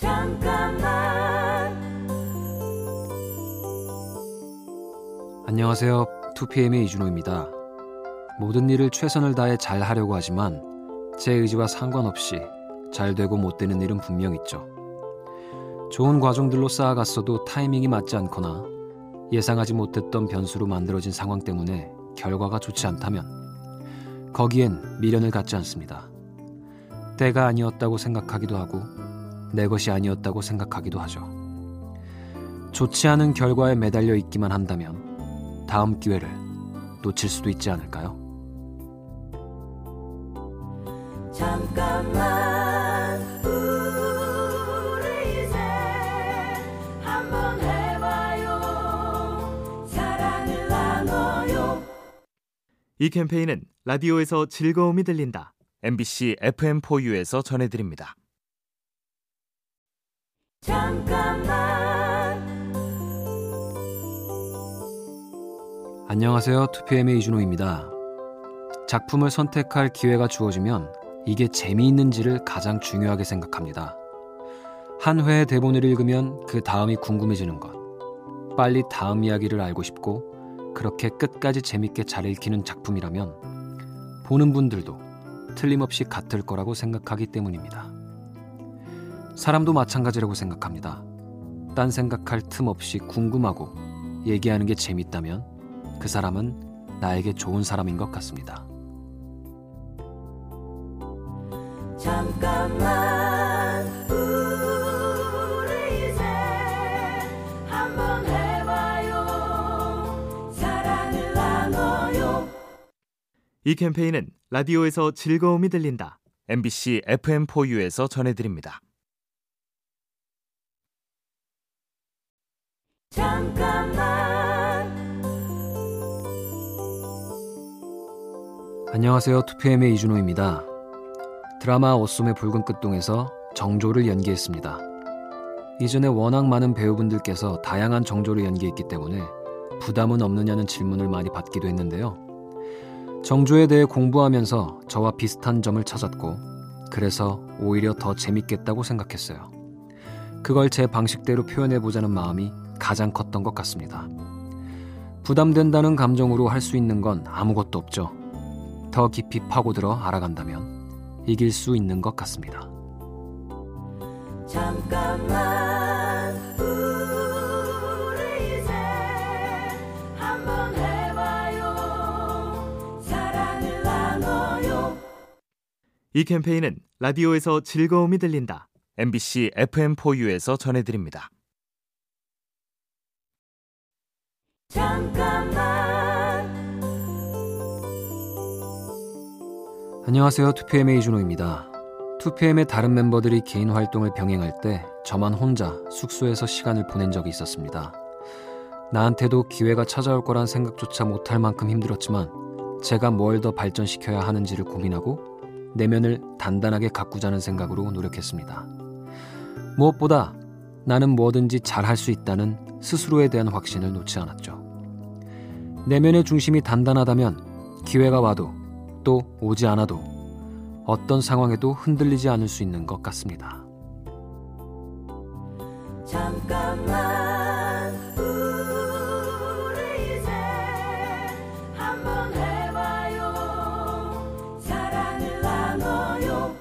잠깐만 안녕하세요. 2PM의 이준호입니다. 모든 일을 최선을 다해 잘 하려고 하지만 제 의지와 상관없이 잘 되고 못 되는 일은 분명 있죠. 좋은 과정들로 쌓아갔어도 타이밍이 맞지 않거나 예상하지 못했던 변수로 만들어진 상황 때문에 결과가 좋지 않다면 거기엔 미련을 갖지 않습니다. 때가 아니었다고 생각하기도 하고 내 것이 아니었다고 생각하기도 하죠. 좋지 않은 결과에 매달려 있기만 한다면 다음 기회를 놓칠 수도 있지 않을까요? 잠깐만 우리 이제 한번 해봐요 사랑을 나눠요 이 캠페인은 라디오에서 즐거움이 들린다. MBC FM4U에서 전해드립니다. 잠깐만 안녕하세요. 2PM의 이준호입니다. 작품을 선택할 기회가 주어지면 이게 재미있는지를 가장 중요하게 생각합니다. 한 회의 대본을 읽으면 그 다음이 궁금해지는 것. 빨리 다음 이야기를 알고 싶고 그렇게 끝까지 재밌게 잘 읽히는 작품이라면 보는 분들도 틀림없이 같을 거라고 생각하기 때문입니다. 사람도 마찬가지라고 생각합니다. 딴 생각할 틈 없이 궁금하고 얘기하는 게 재밌다면 그 사람은 나에게 좋은 사람인 것 같습니다. 잠깐만 우리 이제 한번 해봐요 사랑을 나눠요 이 캠페인은 라디오에서 즐거움이 들린다. MBC FM4U에서 전해드립니다. 안녕하세요. 2PM의 이준호입니다. 드라마 어둠의 붉은 끝동에서 정조를 연기했습니다. 이전에 워낙 많은 배우분들께서 다양한 정조를 연기했기 때문에 부담은 없느냐는 질문을 많이 받기도 했는데요. 정조에 대해 공부하면서 저와 비슷한 점을 찾았고, 그래서 오히려 더 재밌겠다고 생각했어요. 그걸 제 방식대로 표현해보자는 마음이 가장 컸던 것 같습니다. 부담된다는 감정으로 할 수 있는 건 아무것도 없죠. 더 깊이 파고들어 알아간다면 이길 수 있는 것 같습니다. 잠깐만 우리 이제 한번 해봐요 사랑을 나눠요 이 캠페인은 라디오에서 즐거움이 들린다. MBC FM4U에서 전해드립니다. 잠깐만 안녕하세요. 2PM의 이준호입니다. 2PM의 다른 멤버들이 개인 활동을 병행할 때 저만 혼자 숙소에서 시간을 보낸 적이 있었습니다. 나한테도 기회가 찾아올 거란 생각조차 못할 만큼 힘들었지만 제가 뭘 더 발전시켜야 하는지를 고민하고 내면을 단단하게 가꾸자는 생각으로 노력했습니다. 무엇보다 나는 뭐든지 잘할 수 있다는 스스로에 대한 확신을 놓지 않았죠. 내면의 중심이 단단하다면 기회가 와도 또 오지 않아도 어떤 상황에도 흔들리지 않을 수 있는 것 같습니다. 잠깐만 우리 이제 한번 해봐요 사랑을 나눠요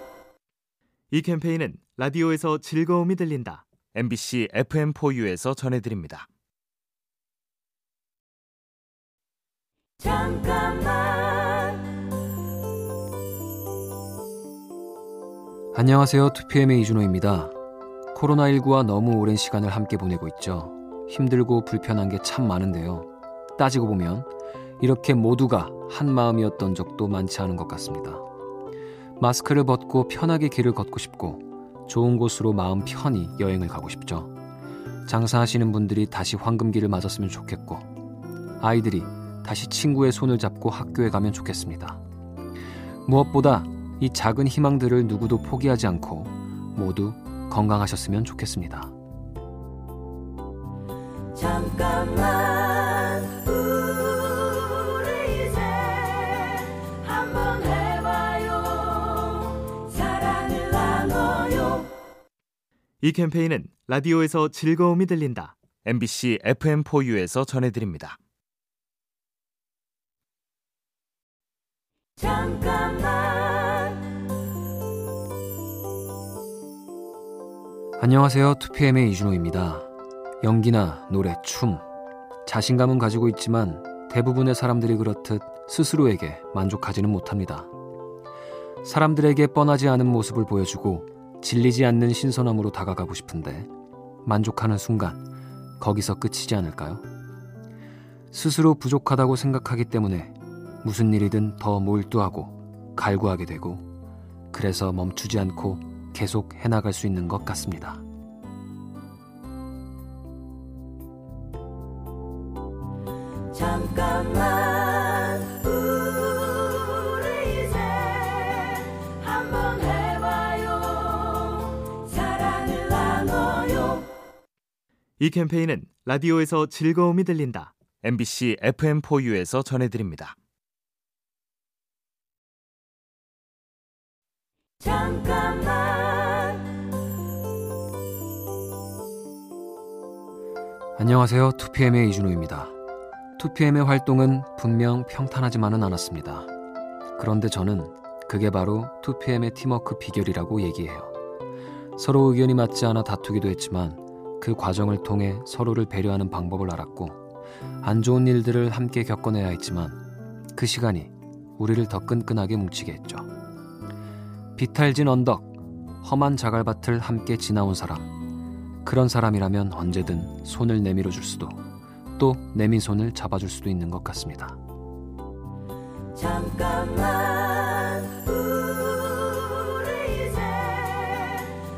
이 캠페인은 라디오에서 즐거움이 들린다. MBC FM4U에서 전해드립니다. 잠깐만 안녕하세요. 2PM의 이준호입니다. 코로나19와 너무 오랜 시간을 함께 보내고 있죠. 힘들고 불편한 게 참 많은데요. 따지고 보면 이렇게 모두가 한 마음이었던 적도 많지 않은 것 같습니다. 마스크를 벗고 편하게 길을 걷고 싶고 좋은 곳으로 마음 편히 여행을 가고 싶죠. 장사하시는 분들이 다시 황금기를 맞았으면 좋겠고 아이들이 다시 친구의 손을 잡고 학교에 가면 좋겠습니다. 무엇보다 이 작은 희망들을 누구도 포기하지 않고 모두 건강하셨으면 좋겠습니다. 잠깐만 우리 이제 한번 해봐요 사랑을 나눠요 이 캠페인은 라디오에서 즐거움이 들린다. MBC FM4U에서 전해드립니다. 안녕하세요. 2PM의 이준호입니다. 연기나 노래, 춤. 자신감은 가지고 있지만 대부분의 사람들이 그렇듯 스스로에게 만족하지는 못합니다. 사람들에게 뻔하지 않은 모습을 보여주고 질리지 않는 신선함으로 다가가고 싶은데 만족하는 순간 거기서 끝이지 않을까요? 스스로 부족하다고 생각하기 때문에 무슨 일이든 더 몰두하고 갈구하게 되고 그래서 멈추지 않고 계속 해나갈 수 있는 것 같습니다. 잠깐만 우리 이제 한번 해봐요 사랑을 나눠요 이 캠페인은 라디오에서 즐거움이 들린다. MBC FM4U에서 전해드립니다. 잠깐만 안녕하세요. 2PM의 이준호입니다. 2PM의 활동은 분명 평탄하지만은 않았습니다. 그런데 저는 그게 바로 2PM의 팀워크 비결이라고 얘기해요. 서로 의견이 맞지 않아 다투기도 했지만 그 과정을 통해 서로를 배려하는 방법을 알았고 안 좋은 일들을 함께 겪어내야 했지만 그 시간이 우리를 더 끈끈하게 뭉치게 했죠. 비탈진 언덕, 험한 자갈밭을 함께 지나온 사람. 그런 사람이라면 언제든 손을 내밀어 줄 수도 또 내민 손을 잡아줄 수도 있는 것 같습니다. 잠깐만 우리 이제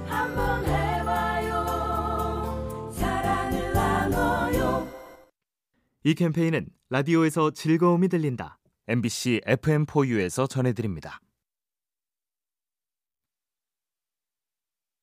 한번 해봐요 사랑을 나눠요 이 캠페인은 라디오에서 즐거움이 들린다. MBC FM4U에서 전해드립니다.